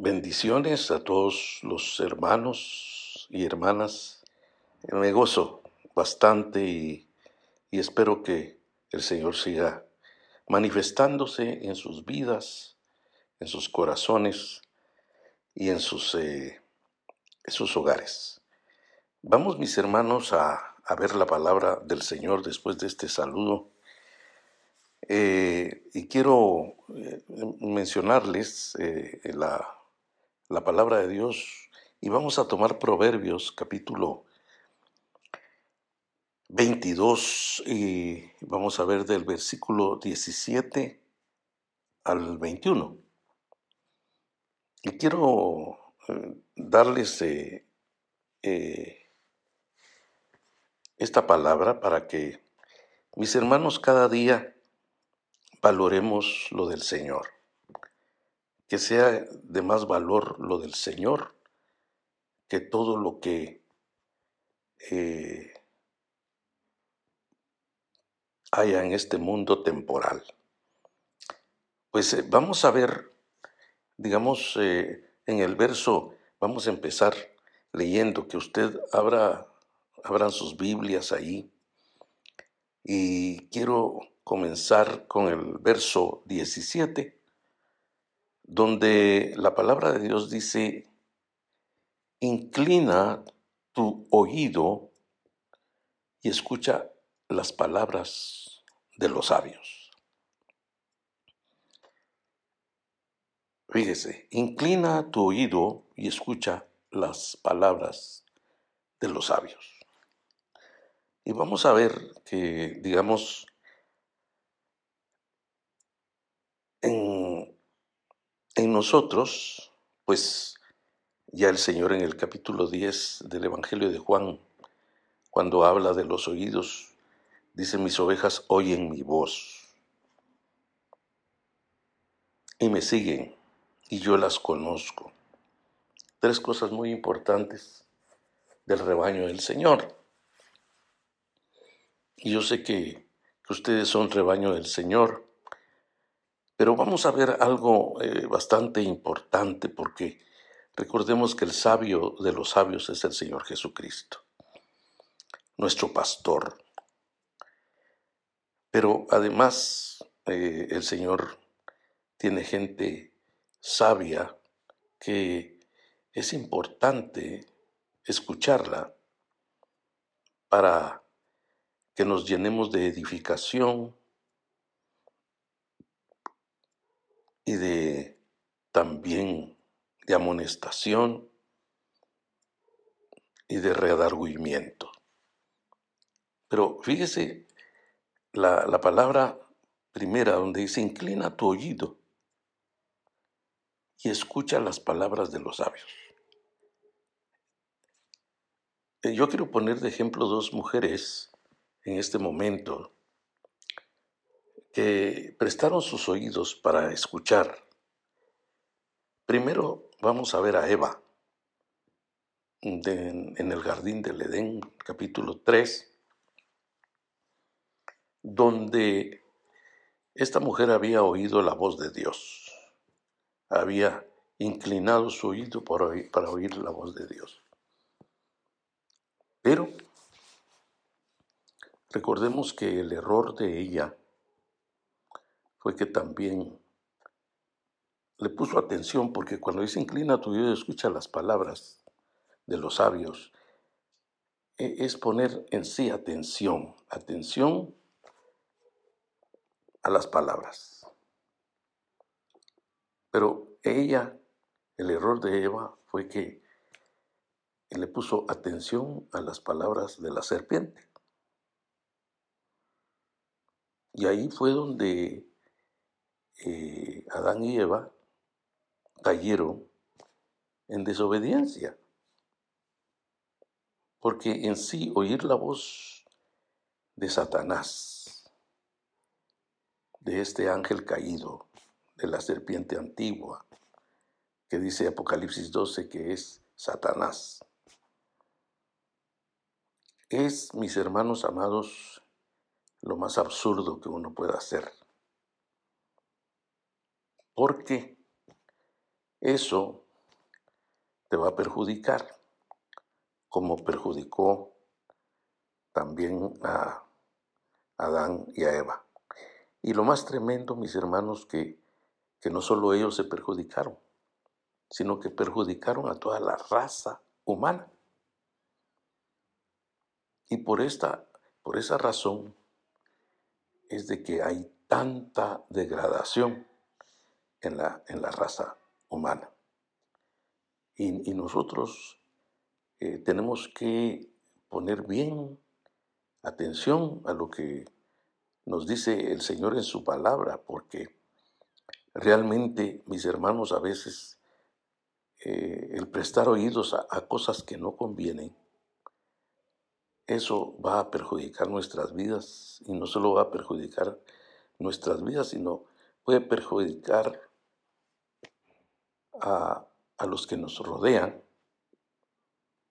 Bendiciones a todos los hermanos y hermanas. Me gozo bastante y, espero que el Señor siga manifestándose en sus vidas, en sus corazones y en sus, eh, hogares. Vamos, mis hermanos, a, a, ver la palabra del Señor después de este saludo. Eh, y quiero eh, mencionarles la la palabra de Dios y vamos a tomar Proverbios capítulo 22 y vamos a ver del versículo 17 al 21. Y quiero eh, darles eh, eh, esta palabra para que mis hermanos cada día valoremos lo del Señor que sea de más valor lo del Señor que todo lo que eh, haya en este mundo temporal. Pues eh, vamos a ver, digamos, eh, en el verso, vamos a empezar leyendo, que usted abra, abran sus Biblias ahí. Y quiero comenzar con el verso 17 donde la palabra de Dios dice, inclina tu oído y escucha las palabras de los sabios. Fíjese, inclina tu oído y escucha las palabras de los sabios. Y vamos a ver que, digamos, en en nosotros, pues ya el Señor en el capítulo 10 del Evangelio de Juan, cuando habla de los oídos, dice, mis ovejas oyen mi voz y me siguen y yo las conozco. Tres cosas muy importantes del rebaño del Señor. Y yo sé que, que ustedes son rebaño del Señor pero vamos a ver algo eh, bastante importante porque recordemos que el sabio de los sabios es el Señor Jesucristo, nuestro pastor. Pero además eh, el Señor tiene gente sabia que es importante escucharla para que nos llenemos de edificación, y de también de amonestación y de redargüimiento. Pero fíjese la, la palabra primera donde dice, inclina tu oído y escucha las palabras de los sabios. Eh, yo quiero poner de ejemplo dos mujeres en este momento que prestaron sus oídos para escuchar. Primero vamos a ver a Eva en el jardín del Edén, capítulo 3, donde esta mujer había oído la voz de Dios, había inclinado su oído para oír la voz de Dios. Pero recordemos que el error de ella fue que también le puso atención, porque cuando dice inclina tu oído y escucha las palabras de los sabios, e, es poner en sí atención, atención a las palabras. Pero ella, el error de Eva fue que le puso atención a las palabras de la serpiente. Y ahí fue donde eh, Adán y Eva cayeron en desobediencia. Porque en sí oír la voz de Satanás, de este ángel caído, de la serpiente antigua, que dice Apocalipsis 12 que es Satanás, es, mis hermanos amados, lo más absurdo que uno pueda hacer porque eso te va a perjudicar, como perjudicó también a Adán y a Eva. Y lo más tremendo, mis hermanos, que, que no solo ellos se perjudicaron, sino que perjudicaron a toda la raza humana. Y por esta, por esa razón es de que hay tanta degradación en la, en la raza humana. Y, nosotros eh, tenemos que poner bien atención a lo que nos dice el Señor en su palabra, porque realmente, mis hermanos, a veces eh, el prestar oídos a, cosas que no convienen, eso va a perjudicar nuestras vidas y no solo va a perjudicar nuestras vidas, sino puede perjudicar a, a los que nos rodean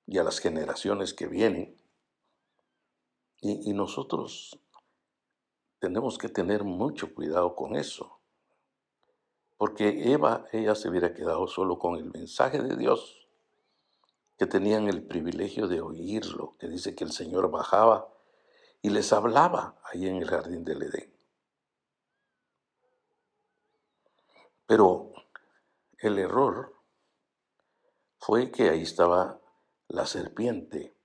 y a las generaciones que vienen. Y, nosotros tenemos que tener mucho cuidado con eso. Porque Eva, ella se hubiera quedado solo con el mensaje de Dios, que tenían el privilegio de oírlo, que dice que el Señor bajaba y les hablaba ahí en el jardín del Edén. Pero el error fue que ahí estaba la serpiente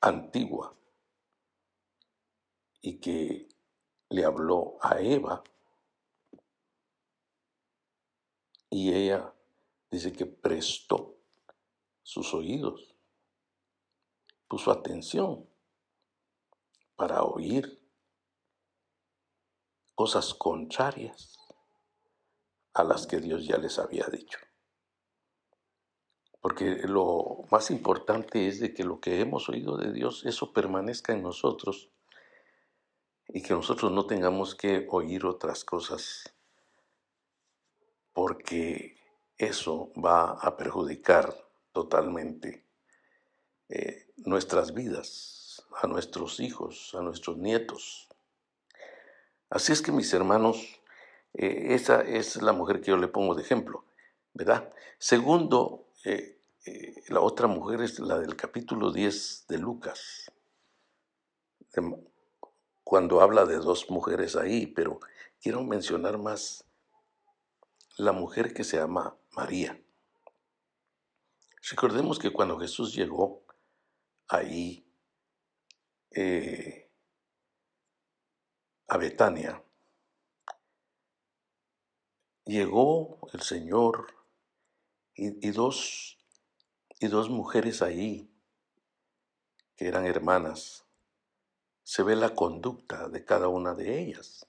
antigua y que le habló a Eva. Y ella dice que prestó sus oídos, puso atención para oír cosas contrarias a las que Dios ya les había dicho. Porque lo más importante es de que lo que hemos oído de Dios, eso permanezca en nosotros y que nosotros no tengamos que oír otras cosas, porque eso va a perjudicar totalmente eh, nuestras vidas, a nuestros hijos, a nuestros nietos. Así es que mis hermanos, eh, esa es la mujer que yo le pongo de ejemplo, ¿verdad? Segundo, eh, eh, la otra mujer es la del capítulo 10 de Lucas, cuando habla de dos mujeres ahí, pero quiero mencionar más la mujer que se llama María. Recordemos que cuando Jesús llegó ahí a Betania, llegó el Señor y, dos, y dos mujeres ahí, que eran hermanas, se ve la conducta de cada una de ellas.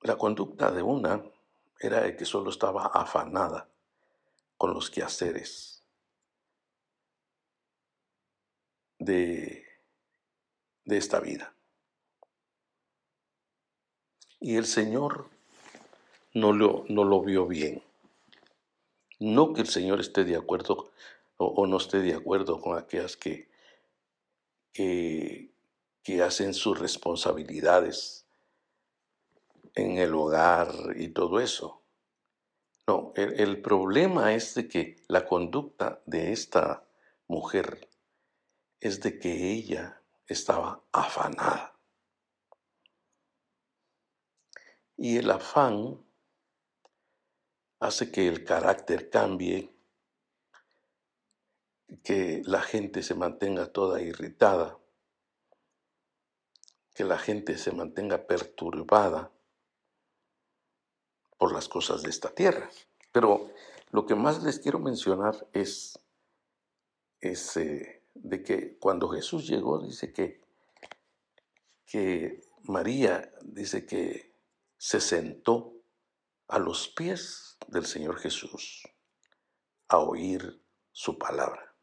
La conducta de una era de que solo estaba afanada con los quehaceres de, de esta vida. Y el Señor no lo, no lo vio bien. No que el Señor esté de acuerdo o, no esté de acuerdo con aquellas que, que, hacen sus responsabilidades en el hogar y todo eso. No, el, el, problema es de que la conducta de esta mujer es de que ella estaba afanada. Y el afán hace que el carácter cambie, que la gente se mantenga toda irritada, que la gente se mantenga perturbada por las cosas de esta tierra. Pero lo que más les quiero mencionar es, de que cuando Jesús llegó, dice que, que María, dice que se sentó a los pies del Señor Jesús a oír su palabra.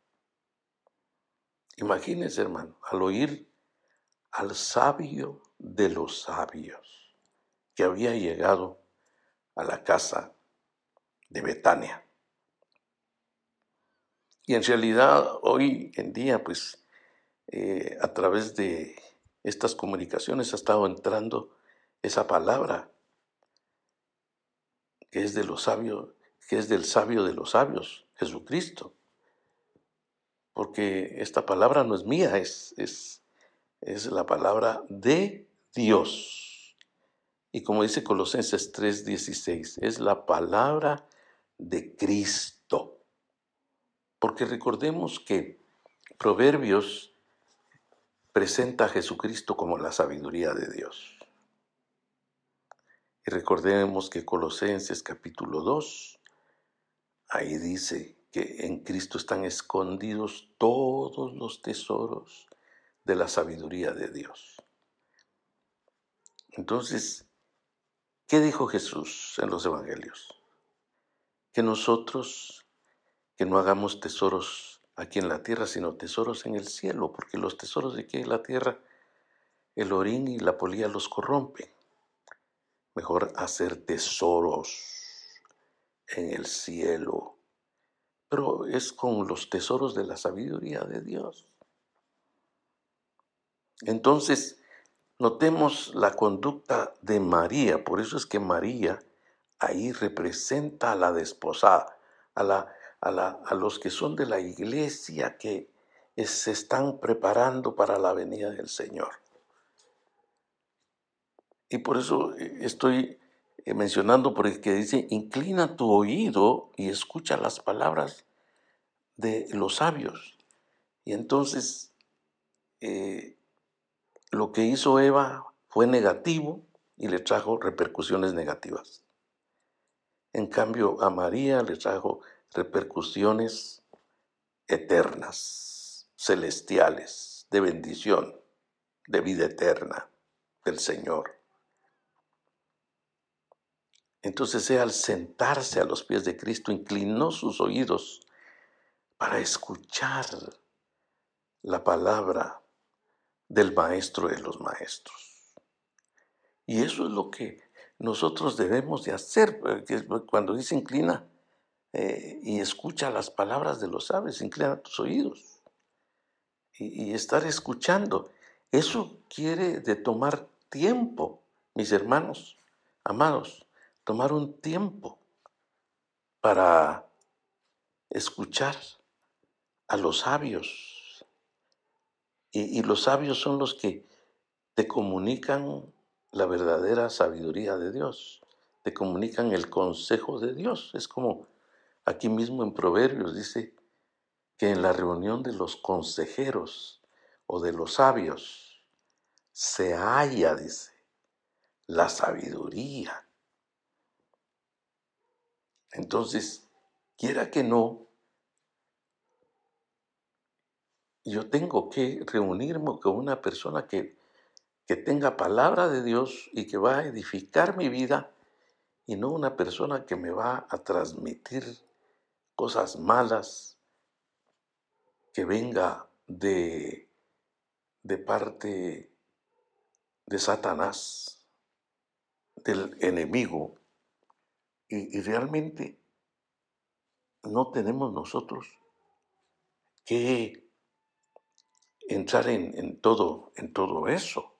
Imagínense, hermano, al oír al sabio de los sabios que había llegado a la casa de Betania. Y en realidad hoy en día, pues, eh, a través de estas comunicaciones ha estado entrando esa palabra que es de los sabios, que es del sabio de los sabios, Jesucristo. Porque esta palabra no es mía, es, es, es la palabra de Dios. Y como dice Colosenses 3:16, es la palabra de Cristo. Porque recordemos que Proverbios presenta a Jesucristo como la sabiduría de Dios. Y recordemos que Colosenses capítulo 2, ahí dice que en Cristo están escondidos todos los tesoros de la sabiduría de Dios. Entonces, ¿qué dijo Jesús en los evangelios? Que nosotros, que no hagamos tesoros aquí en la tierra, sino tesoros en el cielo, porque los tesoros de aquí en la tierra, el orín y la polía los corrompen. Mejor hacer tesoros en el cielo, pero es con los tesoros de la sabiduría de Dios. Entonces, notemos la conducta de María, por eso es que María ahí representa a la desposada, a, la, a, los que son de la iglesia que se están preparando para la venida del Señor. Y por eso eh, estoy eh, mencionando, porque dice, inclina tu oído y escucha las palabras de los sabios. Y entonces, eh, lo que hizo Eva fue negativo y le trajo repercusiones negativas. En cambio, a María le trajo repercusiones eternas, celestiales, de bendición, de vida eterna del Señor. Entonces ella al sentarse a los pies de Cristo inclinó sus oídos para escuchar la palabra del maestro de los maestros. Y eso es lo que nosotros debemos de hacer, cuando dice inclina eh, y escucha las palabras de los sabios, inclina tus oídos y, y estar escuchando. Eso quiere de tomar tiempo, mis hermanos, amados tomar un tiempo para escuchar a los sabios. Y, los sabios son los que te comunican la verdadera sabiduría de Dios, te comunican el consejo de Dios. Es como aquí mismo en Proverbios dice que en la reunión de los consejeros o de los sabios se halla, dice, la sabiduría entonces, quiera que no, yo tengo que reunirme con una persona que, que tenga palabra de Dios y que va a edificar mi vida y no una persona que me va a transmitir cosas malas que venga de, de parte de Satanás, del enemigo y, realmente no tenemos nosotros que entrar en, todo, en todo eso.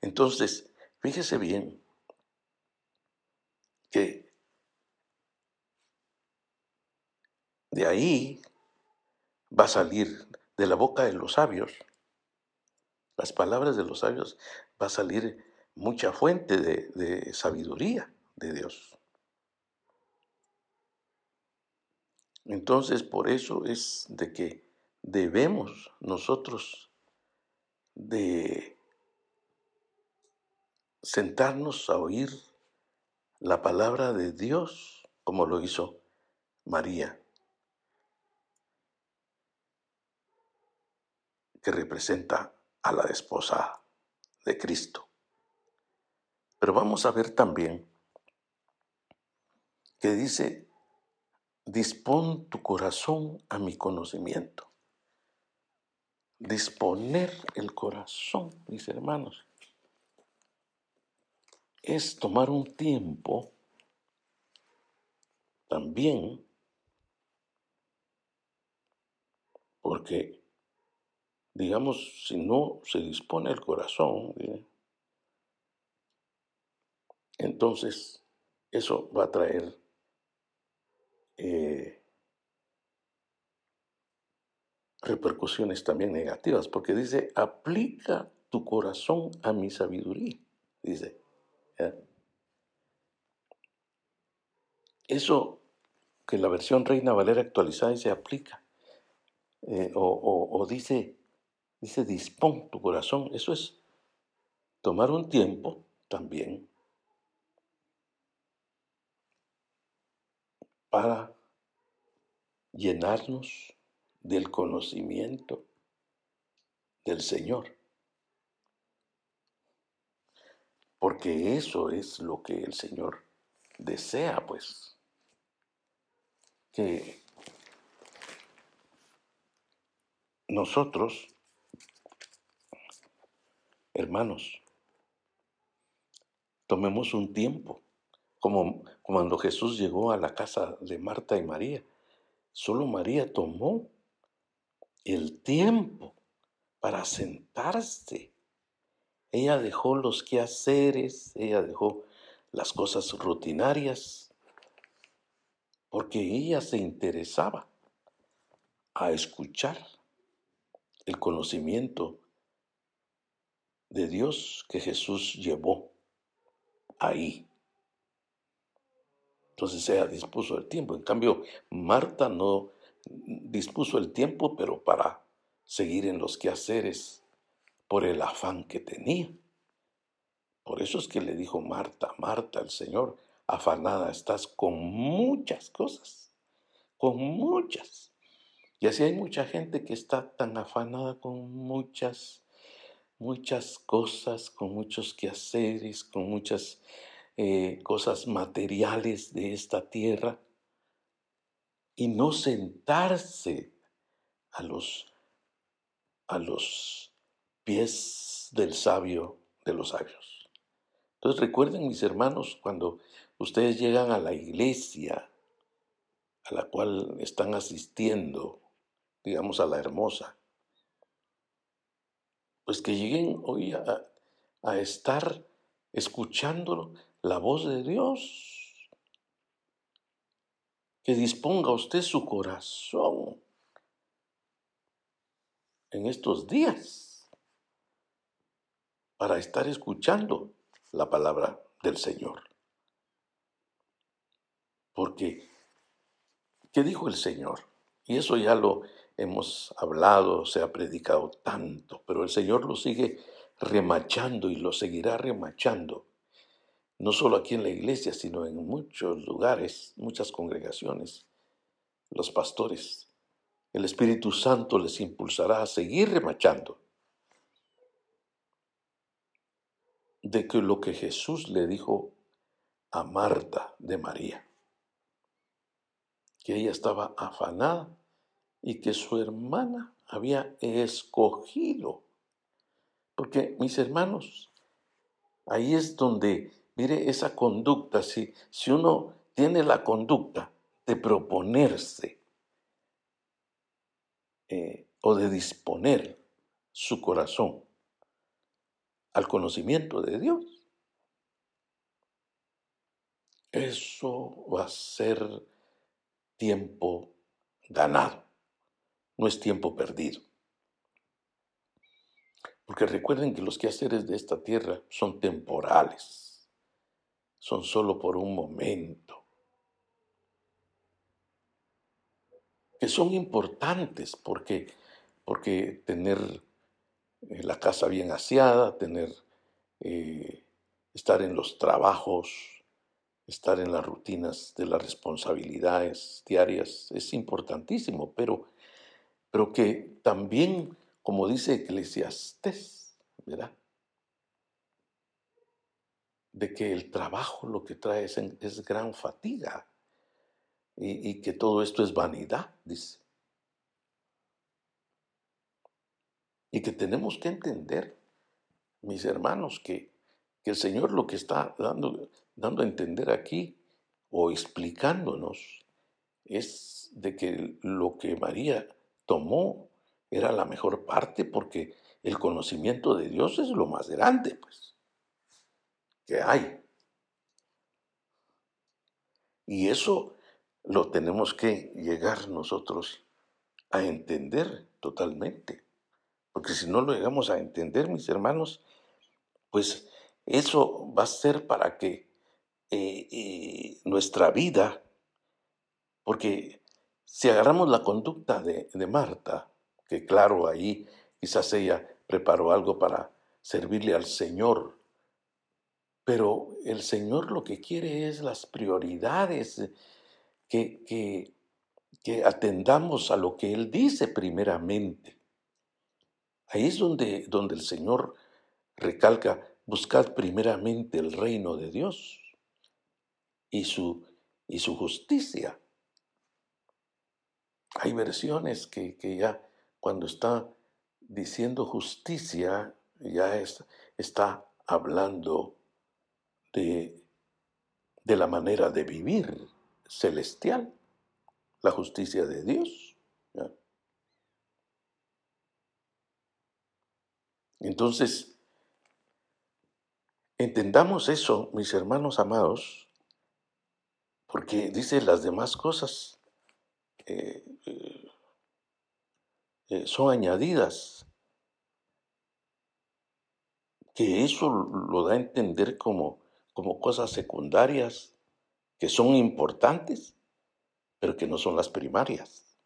Entonces, fíjese bien que de ahí va a salir de la boca de los sabios las palabras de los sabios va a salir mucha fuente de, sabiduría de Dios. Entonces, por eso es de que debemos nosotros de sentarnos a oír la palabra de Dios como lo hizo María, que representa a la esposa de Cristo. Pero vamos a ver también que dice, dispón tu corazón a mi conocimiento. Disponer el corazón, mis hermanos, es tomar un tiempo también, porque digamos, si no se dispone el corazón, entonces eso va a traer eh, repercusiones también negativas, porque dice, aplica tu corazón a mi sabiduría, dice. Eso que la versión Reina Valera actualizada se aplica, eh, o, dice, dice, dispón tu corazón, eso es tomar un tiempo también para llenarnos del conocimiento del Señor. Porque eso es lo que el Señor desea, pues. Que nosotros, hermanos, tomemos un tiempo, como cuando Jesús llegó a la casa de Marta y María. Solo María tomó el tiempo para sentarse. Ella dejó los quehaceres, ella dejó las cosas rutinarias, porque ella se interesaba a escuchar el conocimiento de Dios que Jesús llevó ahí. Entonces ella dispuso el tiempo. En cambio, Marta no dispuso el tiempo, pero para seguir en los quehaceres por el afán que tenía. Por eso es que le dijo Marta, Marta, el Señor, afanada estás con muchas cosas, con muchas. Y así hay mucha gente que está tan afanada con muchas, muchas cosas, con muchos quehaceres, con muchas eh, cosas materiales de esta tierra y no sentarse a los, a los pies del sabio de los sabios. Entonces recuerden mis hermanos, cuando ustedes llegan a la iglesia a la cual están asistiendo, digamos a la hermosa, pues que lleguen hoy a, estar escuchando la voz de Dios que disponga usted su corazón en estos días para estar escuchando la palabra del Señor. Porque, ¿qué dijo el Señor? Y eso ya lo hemos hablado, se ha predicado tanto, pero el Señor lo sigue remachando y lo seguirá remachando no solo aquí en la iglesia, sino en muchos lugares, muchas congregaciones, los pastores. El Espíritu Santo les impulsará a seguir remachando de que lo que Jesús le dijo a Marta de María, que ella estaba afanada y que su hermana había escogido. Porque mis hermanos, ahí es donde Mire esa conducta, si, si uno tiene la conducta de proponerse eh, o de disponer su corazón al conocimiento de Dios, eso va a ser tiempo ganado, no es tiempo perdido. Porque recuerden que los quehaceres de esta tierra son temporales son solo por un momento, que son importantes porque, porque tener eh, la casa bien aseada, tener, eh, estar en los trabajos, estar en las rutinas de las responsabilidades diarias es importantísimo, pero, pero que también, como dice Eclesiastés, ¿verdad? de que el trabajo lo que trae es, gran fatiga y, que todo esto es vanidad, dice. Y que tenemos que entender, mis hermanos, que, que el Señor lo que está dando, dando a entender aquí o explicándonos es de que lo que María tomó era la mejor parte porque el conocimiento de Dios es lo más grande, pues, que hay. Y eso lo tenemos que llegar nosotros a entender totalmente. Porque si no lo llegamos a entender, mis hermanos, pues eso va a ser para que eh, eh, nuestra vida, porque si agarramos la conducta de, de Marta, que claro, ahí quizás ella preparó algo para servirle al Señor, pero el Señor lo que quiere es las prioridades, que, que, que atendamos a lo que Él dice primeramente. Ahí es donde, donde el Señor recalca, buscad primeramente el reino de Dios y su, y su justicia. Hay versiones que, que, ya cuando está diciendo justicia, ya es, está hablando de, de la manera de vivir celestial, la justicia de Dios. Entonces, entendamos eso, mis hermanos amados, porque dice las demás cosas eh, eh, son añadidas, que eso lo da a entender como como cosas secundarias que son importantes, pero que no son las primarias.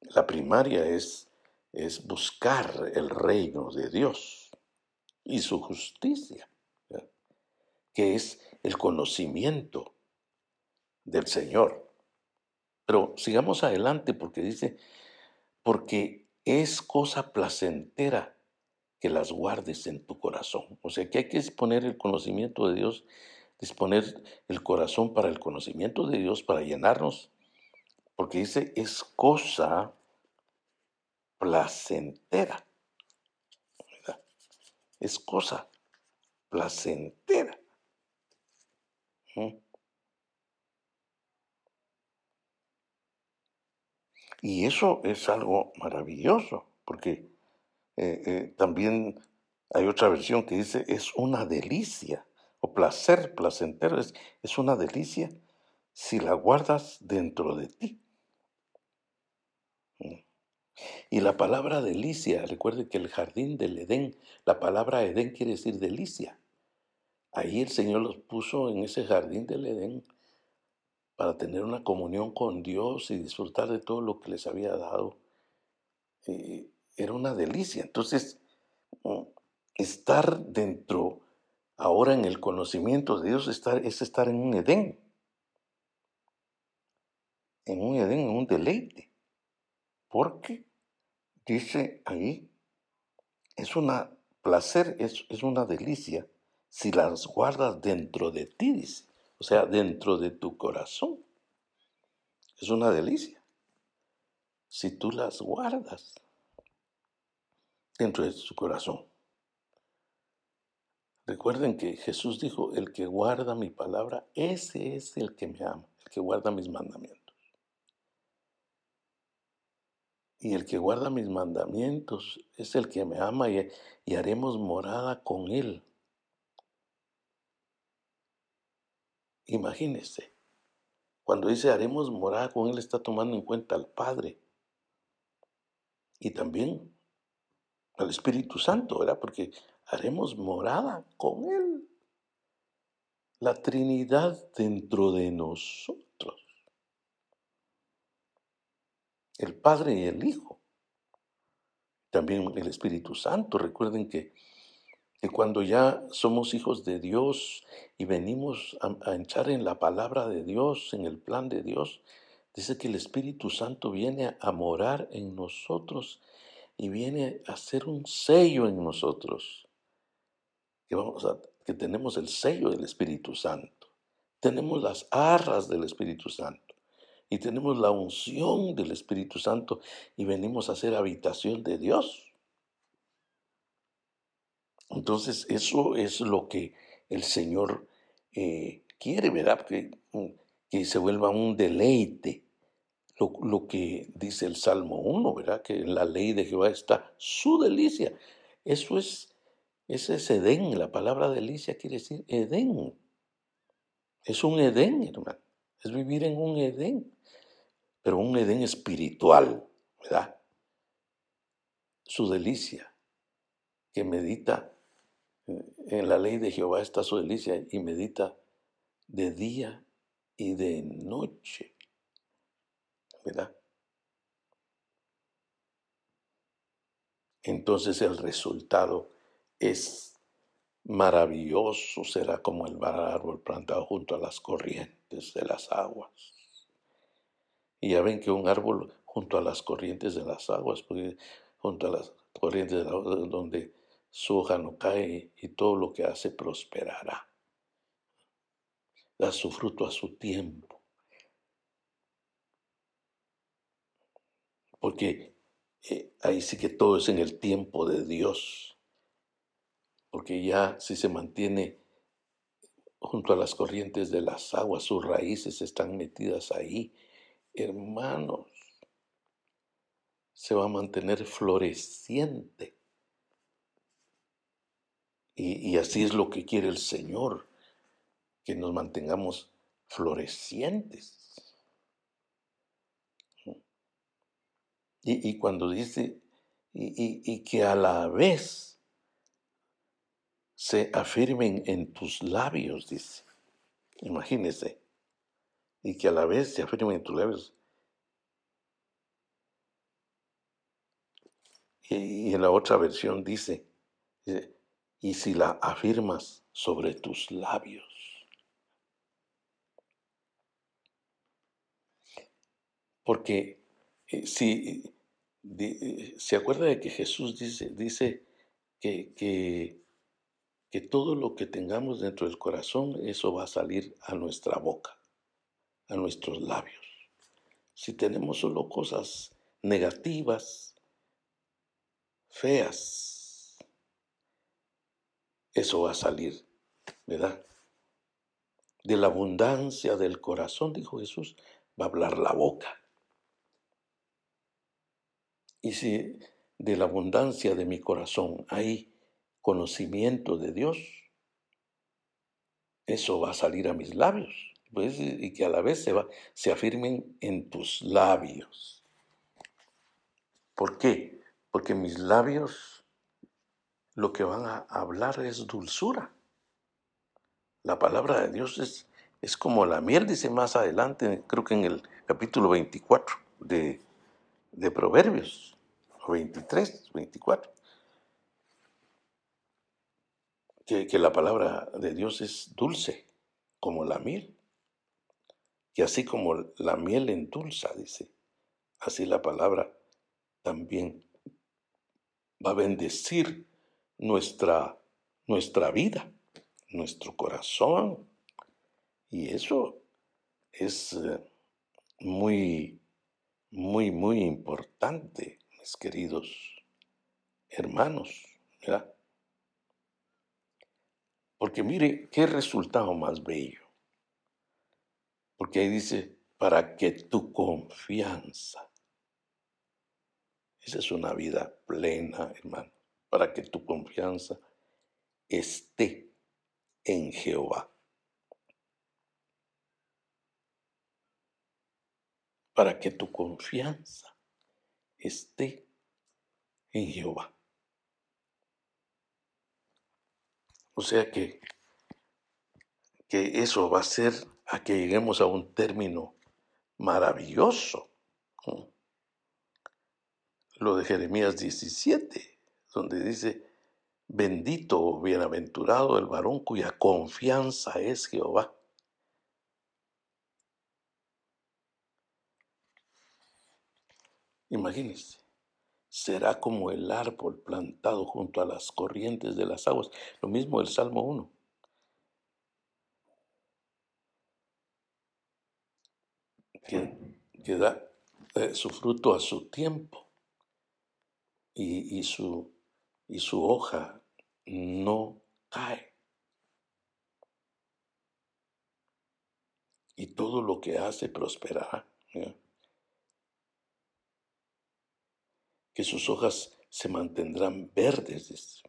La primaria es, es buscar el reino de Dios y su justicia, que es el conocimiento del Señor. Pero sigamos adelante porque dice, porque es cosa placentera que las guardes en tu corazón. O sea que hay que disponer el conocimiento de Dios, disponer el corazón para el conocimiento de Dios, para llenarnos, porque dice, es cosa placentera. Es cosa placentera. ¿Mm? Y eso es algo maravilloso, porque eh, eh, también hay otra versión que dice es una delicia o placer placentero, es, es una delicia si la guardas dentro de ti. Mm. Y la palabra delicia, recuerde que el jardín del Edén, la palabra Edén quiere decir delicia. Ahí el Señor los puso en ese jardín del Edén para tener una comunión con Dios y disfrutar de todo lo que les había dado. Eh, era una delicia. Entonces, mm, estar dentro, ahora en el conocimiento de Dios, es estar en un Edén. En un Edén, en un deleite. Porque, dice ahí, es una placer, es, es una delicia si las guardas dentro de ti, dice. O sea, dentro de tu corazón. Es una delicia. Si tú las guardas dentro de su corazón. Recuerden que Jesús dijo, el que guarda mi palabra, ese es el que me ama, el que guarda mis mandamientos. Y el que guarda mis mandamientos es el que me ama y, y haremos morada con él. Imagínense, cuando dice haremos morada con él está tomando en cuenta al Padre y también al Espíritu Santo, ¿verdad? Porque haremos morada con Él. La Trinidad dentro de nosotros. El Padre y el Hijo. También el Espíritu Santo. Recuerden que, que cuando ya somos hijos de Dios y venimos a, a echar en la palabra de Dios, en el plan de Dios, dice que el Espíritu Santo viene a morar en nosotros y viene a ser un sello en nosotros. Que, vamos a, que tenemos el sello del Espíritu Santo. Tenemos las arras del Espíritu Santo. Y tenemos la unción del Espíritu Santo y venimos a ser habitación de Dios. Entonces eso es lo que el Señor eh, quiere, ¿verdad? Que, que se vuelva un deleite lo, que dice el Salmo 1, ¿verdad? Que en la ley de Jehová está su delicia. Eso es, ese es Edén, la palabra delicia quiere decir Edén. Es un Edén, hermano. Es vivir en un Edén, pero un Edén espiritual, ¿verdad? Su delicia, que medita en la ley de Jehová está su delicia y medita de día y de noche. ¿verdad? Entonces el resultado es maravilloso, será como el árbol plantado junto a las corrientes de las aguas. Y ya ven que un árbol junto a las corrientes de las aguas, junto a las corrientes de las aguas, donde su hoja no cae y todo lo que hace prosperará. Da su fruto a su tiempo. porque eh, ahí sí que todo es en el tiempo de Dios, porque ya si se mantiene junto a las corrientes de las aguas, sus raíces están metidas ahí, hermanos, se va a mantener floreciente. Y, y así es lo que quiere el Señor, que nos mantengamos florecientes. Y, cuando dice, y, que a la vez se afirmen en tus labios, dice. Imagínese. Y que a la vez se afirmen en tus labios. Y, en la otra versión dice, y si la afirmas sobre tus labios. Porque eh, si se acuerda de que Jesús dice, dice que, que, que todo lo que tengamos dentro del corazón, eso va a salir a nuestra boca, a nuestros labios. Si tenemos solo cosas negativas, feas, eso va a salir, ¿verdad? De la abundancia del corazón, dijo Jesús, va a hablar la boca. Y si de la abundancia de mi corazón hay conocimiento de Dios, eso va a salir a mis labios. Pues, y que a la vez se, va, se afirmen en tus labios. ¿Por qué? Porque mis labios lo que van a hablar es dulzura. La palabra de Dios es, es como la miel, dice más adelante, creo que en el capítulo 24 de, de Proverbios. 23, 24. Que, que, la palabra de Dios es dulce, como la miel. Y así como la miel endulza, dice, así la palabra también va a bendecir nuestra, nuestra vida, nuestro corazón. Y eso es eh, muy, muy, muy importante queridos hermanos, ¿verdad? Porque mire, qué resultado más bello. Porque ahí dice, para que tu confianza, esa es una vida plena, hermano, para que tu confianza esté en Jehová. Para que tu confianza esté en Jehová. O sea que, que eso va a ser a que lleguemos a un término maravilloso. Lo de Jeremías 17, donde dice, bendito o bienaventurado el varón cuya confianza es Jehová. Imagínense, será como el árbol plantado junto a las corrientes de las aguas. Lo mismo el Salmo 1. Que, da eh, su fruto a su tiempo y, su, y su hoja no cae. Y todo lo que hace prosperará. Que sus hojas se mantendrán verdes.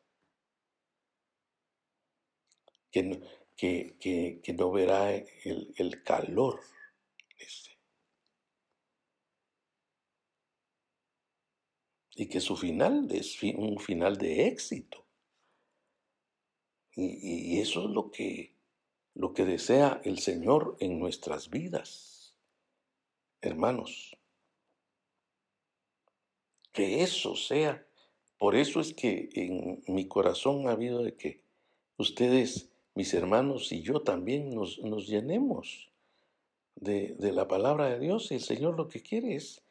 Que, que, que, no verá el, calor. Y que su final es un final de éxito. Y, eso es lo que, lo que desea el Señor en nuestras vidas, hermanos que eso sea. Por eso es que en mi corazón ha habido de que ustedes, mis hermanos y yo también nos, nos llenemos de, de, la palabra de Dios. Y el Señor lo que quiere es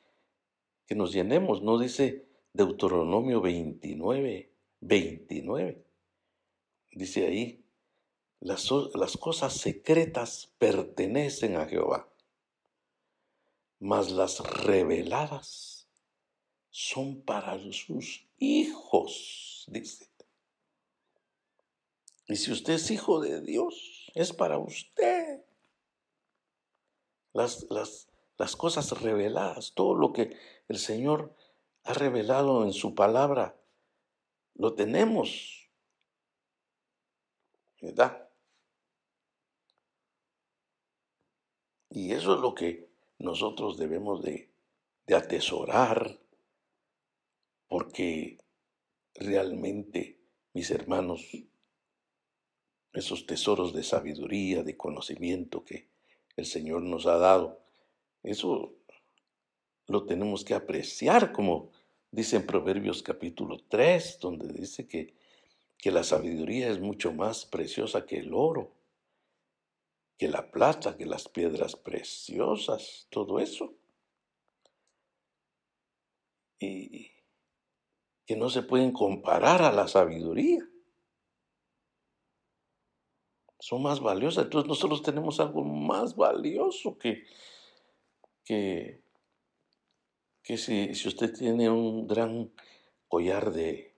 que nos llenemos. No dice Deuteronomio 29, 29. Dice ahí, las, las cosas secretas pertenecen a Jehová, mas las reveladas son para sus hijos, dice. Y si usted es hijo de Dios, es para usted. Las, las, las cosas reveladas, todo lo que el Señor ha revelado en su palabra, lo tenemos. ¿Verdad? Y eso es lo que nosotros debemos de, atesorar, porque realmente, mis hermanos, esos tesoros de sabiduría, de conocimiento que el Señor nos ha dado, eso lo tenemos que apreciar, como dice en Proverbios capítulo 3, donde dice que, que la sabiduría es mucho más preciosa que el oro, que la plata, que las piedras preciosas, todo eso. Y, que no se pueden comparar a la sabiduría. Son más valiosas. Entonces nosotros tenemos algo más valioso que, que, que si, si usted tiene un gran collar de,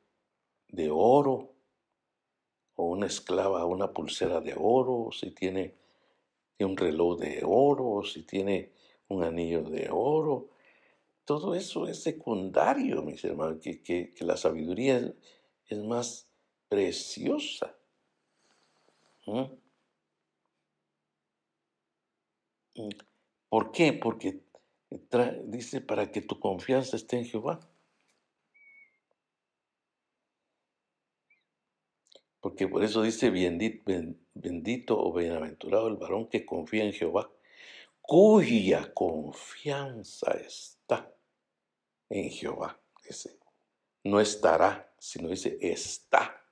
de oro, o una esclava, una pulsera de oro, si tiene un reloj de oro, si tiene un anillo de oro, todo eso es secundario, mis hermanos, que, la sabiduría es, más preciosa. ¿Mm? ¿Por qué? Porque dice para que tu confianza esté en Jehová. Porque por eso dice bendito, o bienaventurado el varón que confía en Jehová, cuya confianza está en Jehová. No estará, sino dice está.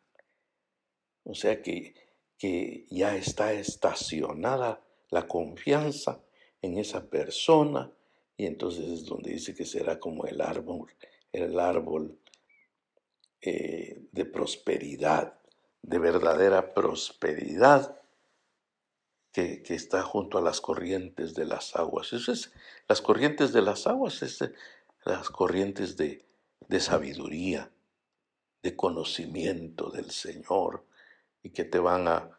O sea que, que ya está estacionada la confianza en esa persona y entonces es donde dice que será como el árbol, el árbol eh, de prosperidad, de verdadera prosperidad que, está junto a las corrientes de las aguas. Es, las corrientes de las aguas es las corrientes de, sabiduría, de conocimiento del Señor y que te van a,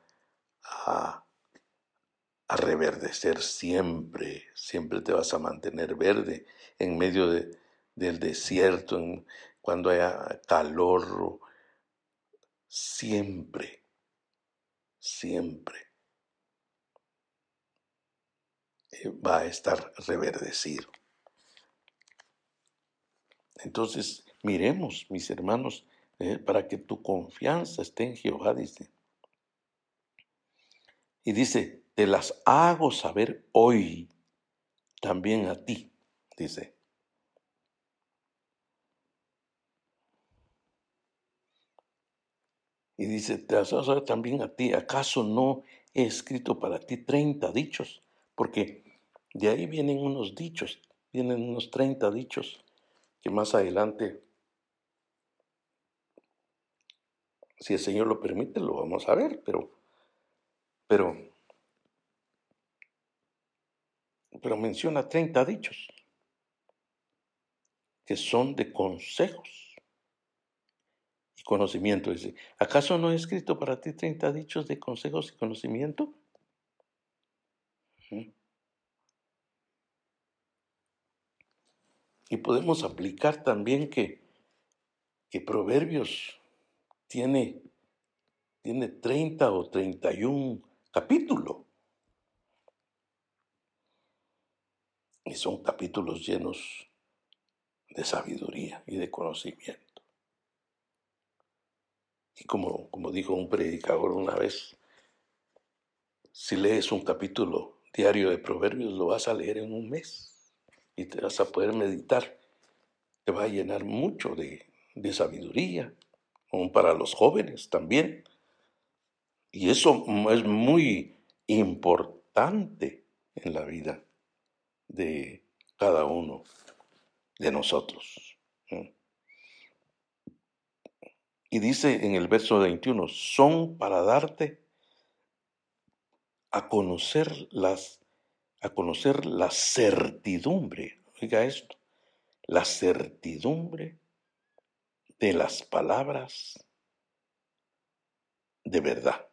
reverdecer siempre, siempre te vas a mantener verde en medio de, del desierto, cuando haya calor, siempre, siempre eh, va a estar reverdecido. Entonces, miremos, mis hermanos, eh, para que tu confianza esté en Jehová, dice. Y dice, te las hago saber hoy también a ti, dice. Y dice, te las hago saber también a ti. ¿Acaso no he escrito para ti 30 dichos? Porque de ahí vienen unos dichos, vienen unos 30 dichos que más adelante, si el Señor lo permite, lo vamos a ver, pero, pero, pero menciona 30 dichos que son de consejos y conocimiento. Dice, ¿acaso no he escrito para ti 30 dichos de consejos y conocimiento? Y podemos aplicar también que, que Proverbios tiene, tiene 30 o 31 capítulos. Y son capítulos llenos de sabiduría y de conocimiento. Y como, como dijo un predicador una vez, si lees un capítulo diario de Proverbios, lo vas a leer en un mes y te vas a poder meditar. Te va a llenar mucho de, de sabiduría, para los jóvenes también. Y eso es muy importante en la vida de cada uno de nosotros. Y dice en el verso 21, son para darte a conocer las a conocer la certidumbre. Oiga esto, la certidumbre de las palabras de verdad.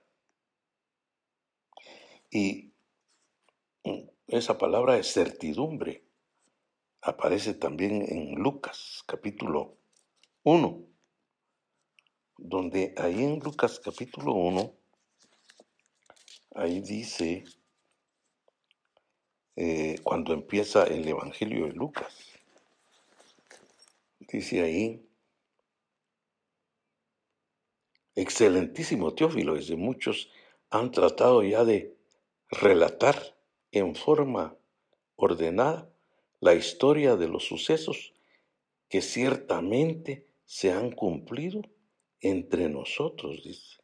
Y esa palabra es certidumbre. Aparece también en Lucas capítulo 1, donde ahí en Lucas capítulo 1 ahí dice, eh, cuando empieza el Evangelio de Lucas, dice ahí, excelentísimo Teófilo, desde muchos han tratado ya de relatar en forma ordenada la historia de los sucesos que ciertamente se han cumplido entre nosotros, dice.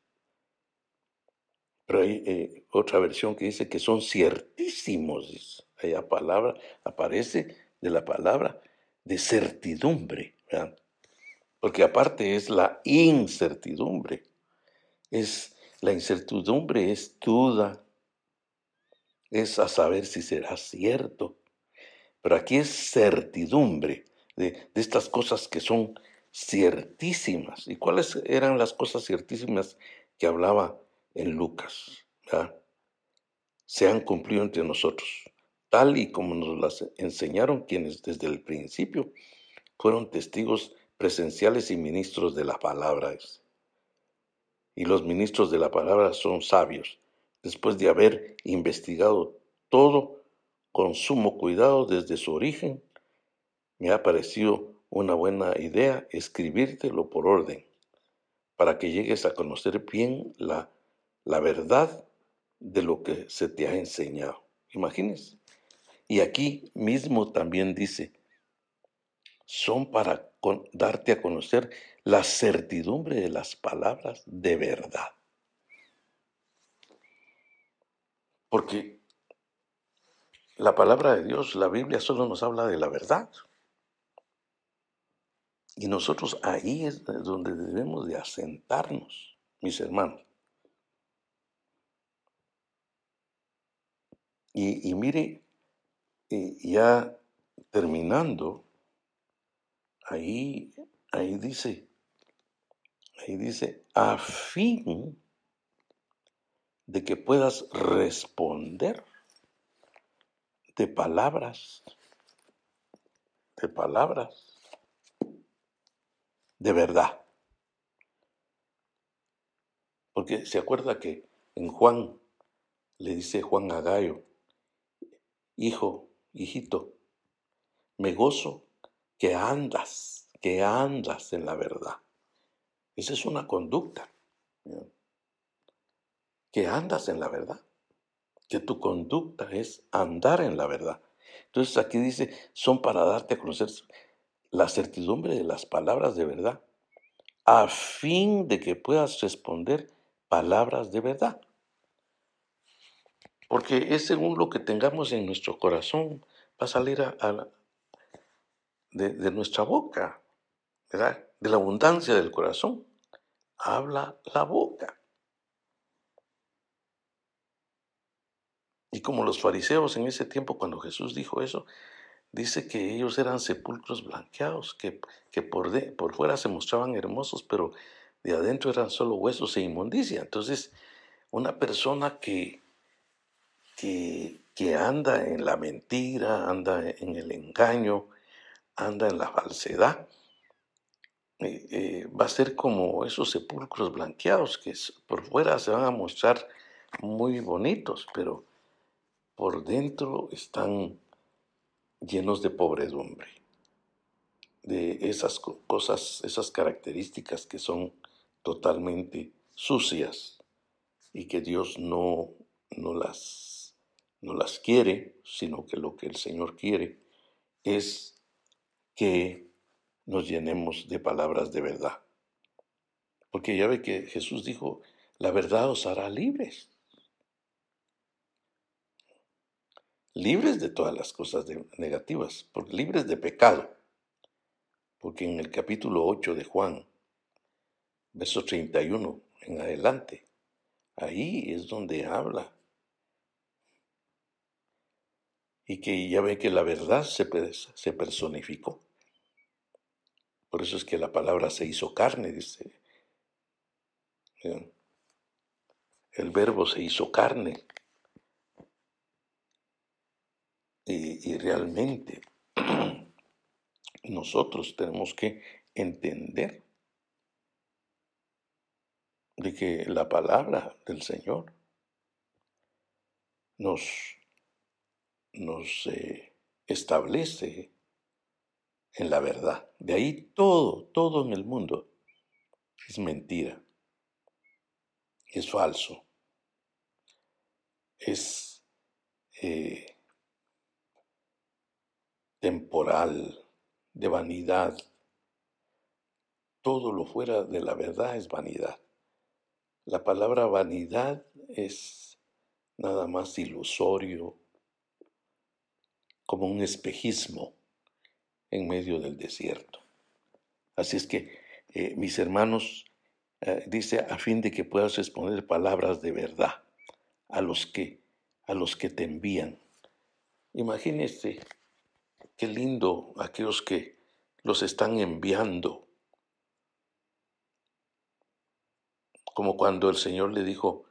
Pero hay eh, otra versión que dice que son ciertísimos. Dice. Allá palabra, aparece de la palabra de certidumbre. Porque aparte es la incertidumbre. Es, la incertidumbre es duda. Es a saber si será cierto. Pero aquí es certidumbre de, de estas cosas que son ciertísimas. ¿Y cuáles eran las cosas ciertísimas que hablaba en Lucas. Se han cumplido entre nosotros, tal y como nos las enseñaron quienes desde el principio fueron testigos presenciales y ministros de la palabra. Y los ministros de la palabra son sabios, después de haber investigado todo con sumo cuidado desde su origen, me ha parecido una buena idea escribírtelo por orden, para que llegues a conocer bien la la verdad de lo que se te ha enseñado. Imagínense. Y aquí mismo también dice, son para darte a conocer la certidumbre de las palabras de verdad. Porque la palabra de Dios, la Biblia solo nos habla de la verdad. Y nosotros ahí es donde debemos de asentarnos, mis hermanos. Y, mire, ya terminando, ahí, ahí dice, ahí dice, a fin de que puedas responder de palabras, de palabras, de verdad. Porque se acuerda que en Juan le dice Juan a Gallo, hijo, hijito, me gozo que andas, que andas en la verdad. Esa es una conducta. Que andas en la verdad. Que tu conducta es andar en la verdad. Entonces aquí dice, son para darte a conocer la certidumbre de las palabras de verdad, a fin de que puedas responder palabras de verdad. Porque es según lo que tengamos en nuestro corazón, va a salir a, de, nuestra boca, ¿verdad? De la abundancia del corazón. Habla la boca. Y como los fariseos en ese tiempo, cuando Jesús dijo eso, dice que ellos eran sepulcros blanqueados, que, que por, de, por fuera se mostraban hermosos, pero de adentro eran solo huesos e inmundicia. Entonces, una persona que, que, anda en la mentira, anda en el engaño, anda en la falsedad, eh, eh, va a ser como esos sepulcros blanqueados que por fuera se van a mostrar muy bonitos, pero por dentro están llenos de pobredumbre, de esas cosas, esas características que son totalmente sucias y que Dios no, no, las, no las quiere, sino que lo que el Señor quiere es que nos llenemos de palabras de verdad. Porque ya ve que Jesús dijo, la verdad os hará libres. Libres de todas las cosas negativas, libres de pecado. Porque en el capítulo 8 de Juan, verso 31 en adelante, ahí es donde habla. Y que ya ve que la verdad se, se personificó. Por eso es que la palabra se hizo carne, dice. El verbo se hizo carne. Y, realmente nosotros tenemos que entender de que la palabra del Señor nos, nos eh, establece en la verdad. De ahí todo, todo en el mundo es mentira, es falso, es eh, temporal, de vanidad. Todo lo fuera de la verdad es vanidad. La palabra vanidad es nada más ilusorio, como un espejismo en medio del desierto. Así es que, eh, mis hermanos, eh, dice, a fin de que puedas exponer palabras de verdad a los que, a los que te envían. Imagínese qué lindo aquellos que los están enviando. Como cuando el Señor le dijo,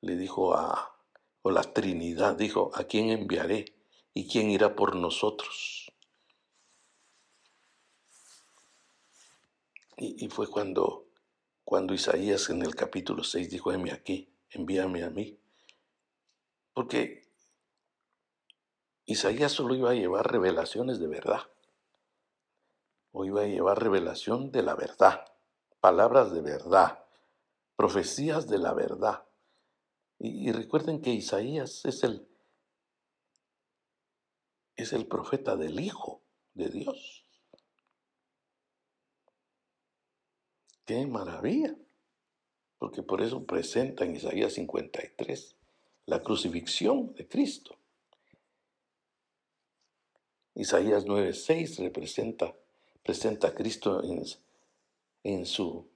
le dijo a, o la Trinidad dijo, ¿a quién enviaré? ¿Y quién irá por nosotros? Y, fue cuando, cuando Isaías en el capítulo 6 dijo, heme aquí, envíame a mí. Porque Isaías solo iba a llevar revelaciones de verdad. O iba a llevar revelación de la verdad, palabras de verdad, profecías de la verdad. Y, recuerden que Isaías es el, es el profeta del Hijo de Dios. ¡Qué maravilla! Porque por eso presenta en Isaías 53 la crucifixión de Cristo. Isaías 9:6 representa presenta a Cristo en, en su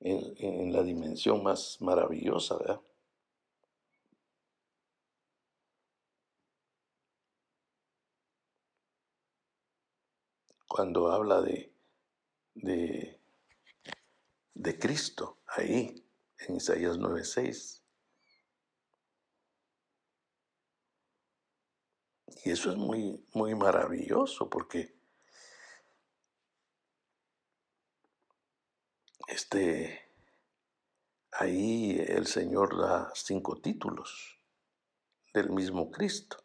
en, la dimensión más maravillosa, ¿verdad? Cuando habla de, de de Cristo ahí en Isaías 9:6. Y eso es muy, muy maravilloso porque este, ahí el Señor da cinco títulos del mismo Cristo.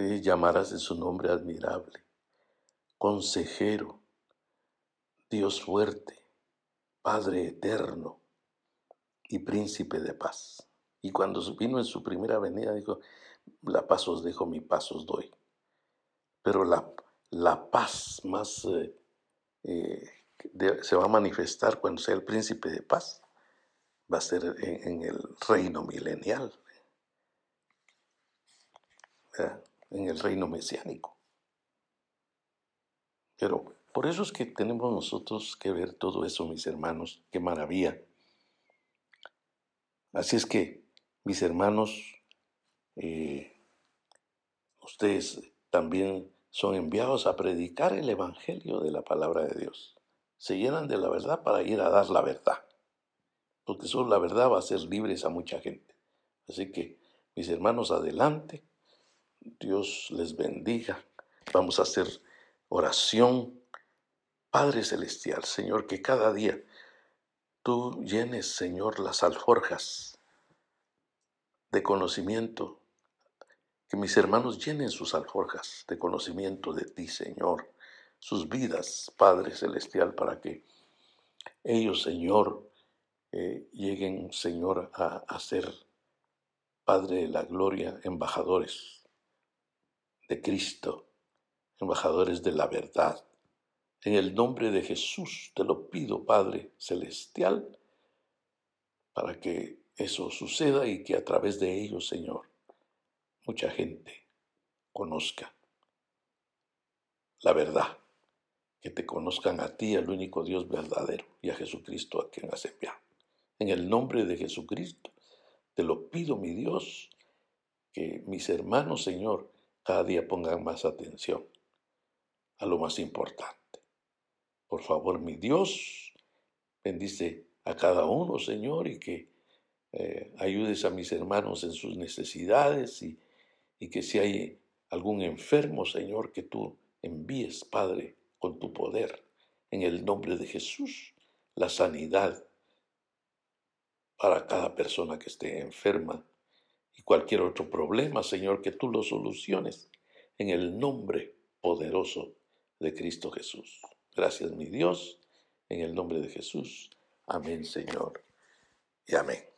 y llamarás de su nombre admirable, consejero, Dios fuerte, Padre eterno y príncipe de paz. Y cuando vino en su primera venida dijo, la paz os dejo, mi paz os doy. Pero la, la paz más eh, eh, se va a manifestar cuando sea el príncipe de paz. Va a ser en, el reino milenial en el reino mesiánico. Pero por eso es que tenemos nosotros que ver todo eso, mis hermanos, qué maravilla. Así es que, mis hermanos, eh, ustedes también son enviados a predicar el Evangelio de la palabra de Dios. Se llenan de la verdad para ir a dar la verdad. Porque solo la verdad va a hacer libres a mucha gente. Así que, mis hermanos, adelante. Dios les bendiga. Vamos a hacer oración. Padre Celestial, Señor, que cada día tú llenes, Señor, las alforjas de conocimiento, que mis hermanos llenen sus alforjas de conocimiento de ti, Señor, sus vidas, Padre Celestial, para que ellos, Señor, eh, lleguen, Señor, a, a ser, Padre de la Gloria, embajadores de Cristo, embajadores de la verdad. En el nombre de Jesús te lo pido, Padre Celestial, para que eso suceda y que a través de ellos, Señor, mucha gente conozca la verdad, que te conozcan a ti, al único Dios verdadero, y a Jesucristo a quien has enviado. En el nombre de Jesucristo, te lo pido, mi Dios, que mis hermanos, Señor, cada día pongan más atención a lo más importante. Por favor, mi Dios, bendice a cada uno, Señor, y que eh, ayudes a mis hermanos en sus necesidades y, y que si hay algún enfermo, Señor, que tú envíes, Padre, con tu poder, en el nombre de Jesús, la sanidad para cada persona que esté enferma y cualquier otro problema, Señor, que tú lo soluciones en el nombre poderoso de Cristo Jesús. Gracias, mi Dios, en el nombre de Jesús. Amén, Señor, y amén.